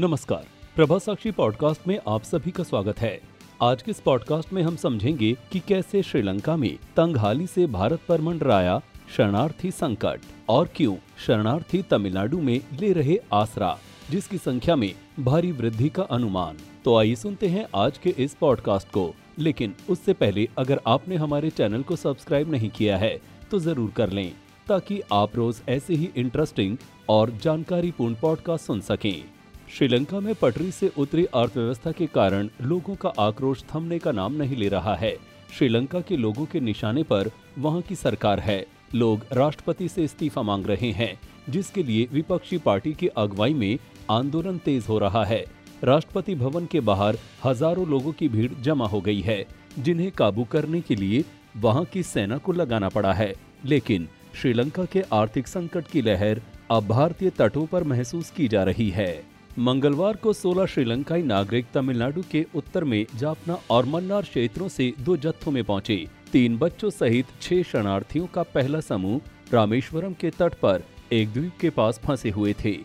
नमस्कार प्रभा साक्षी पॉडकास्ट में आप सभी का स्वागत है। आज के इस पॉडकास्ट में हम समझेंगे कि कैसे श्रीलंका में तंगहाली से भारत पर मंडराया शरणार्थी संकट और क्यों शरणार्थी तमिलनाडु में ले रहे आसरा, जिसकी संख्या में भारी वृद्धि का अनुमान। तो आइए सुनते हैं आज के इस पॉडकास्ट को। लेकिन उससे पहले अगर आपने हमारे चैनल को सब्सक्राइब नहीं किया है तो ज़रूर कर लें, ताकि आप रोज ऐसे ही इंटरेस्टिंग और जानकारीपूर्ण पॉडकास्ट सुन सकें। श्रीलंका में पटरी से उतरी अर्थव्यवस्था के कारण लोगों का आक्रोश थमने का नाम नहीं ले रहा है। श्रीलंका के लोगों के निशाने पर वहाँ की सरकार है। लोग राष्ट्रपति से इस्तीफा मांग रहे हैं, जिसके लिए विपक्षी पार्टी की अगुवाई में आंदोलन तेज हो रहा है। राष्ट्रपति भवन के बाहर हज़ारों लोगों की भीड़ जमा हो गई है, जिन्हें काबू करने के लिए वहाँ की सेना को लगाना पड़ा है। लेकिन श्रीलंका के आर्थिक संकट की लहर अब भारतीय तटों पर महसूस की जा रही है। मंगलवार को 16 श्रीलंकाई नागरिक तमिलनाडु के उत्तर में जापना और मन्नार क्षेत्रों से दो जत्थों में पहुँचे। तीन बच्चों सहित छह शरणार्थियों का पहला समूह रामेश्वरम के तट पर एक द्वीप के पास फंसे हुए थे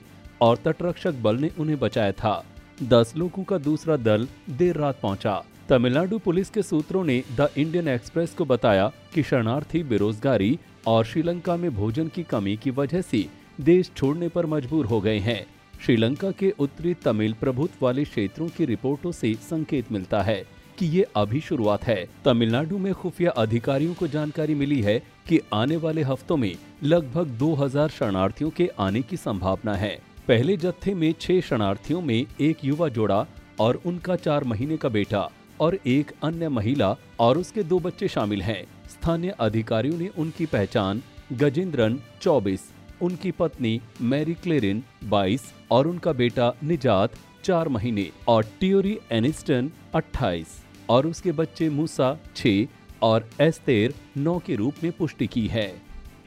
और तटरक्षक बल ने उन्हें बचाया था। दस लोगों का दूसरा दल देर रात पहुँचा। तमिलनाडु पुलिस के सूत्रों ने द इंडियन एक्सप्रेस को बताया कि शरणार्थी बेरोजगारी और श्रीलंका में भोजन की कमी की वजह से देश छोड़ने पर मजबूर हो गए हैं। श्रीलंका के उत्तरी तमिल प्रभुत्व वाले क्षेत्रों की रिपोर्टों से संकेत मिलता है कि ये अभी शुरुआत है। तमिलनाडु में खुफिया अधिकारियों को जानकारी मिली है कि आने वाले हफ्तों में लगभग 2000 शरणार्थियों के आने की संभावना है। पहले जत्थे में छह शरणार्थियों में एक युवा जोड़ा और उनका चार महीने का बेटा और एक अन्य महिला और उसके दो बच्चे शामिल हैं। स्थानीय अधिकारियों ने उनकी पहचान गजेंद्रन 24 उनकी पत्नी मैरी क्लेरिन 22 और उनका बेटा निजात, चार महीने, और टियोरी एनिस्टन 28 और उसके बच्चे मूसा 6 और एस्तेर 9 के रूप में पुष्टि की है।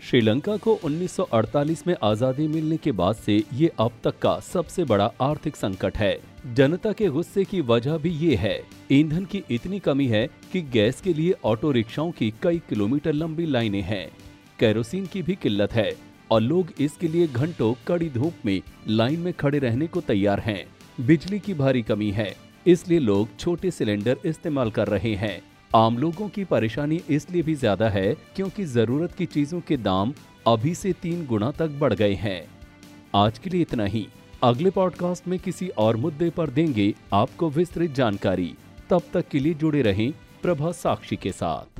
श्रीलंका को 1948 में आज़ादी मिलने के बाद से ये अब तक का सबसे बड़ा आर्थिक संकट है। जनता के गुस्से की वजह भी ये है। ईंधन की इतनी कमी है कि गैस के लिए ऑटो रिक्शाओं की कई किलोमीटर लंबी लाइनें हैं। कैरोसिन की भी किल्लत है। और लोग इसके लिए घंटों कड़ी धूप में लाइन में खड़े रहने को तैयार हैं। बिजली की भारी कमी है, इसलिए लोग छोटे सिलेंडर इस्तेमाल कर रहे हैं। आम लोगों की परेशानी इसलिए भी ज़्यादा है क्योंकि ज़रूरत की चीज़ों के दाम अभी से तीन गुना तक बढ़ गए हैं। आज के लिए इतना ही। अगले पॉडकास्ट में किसी और मुद्दे पर देंगे आपको विस्तृत जानकारी। तब तक के लिए जुड़े रहें प्रभा साक्षी के साथ।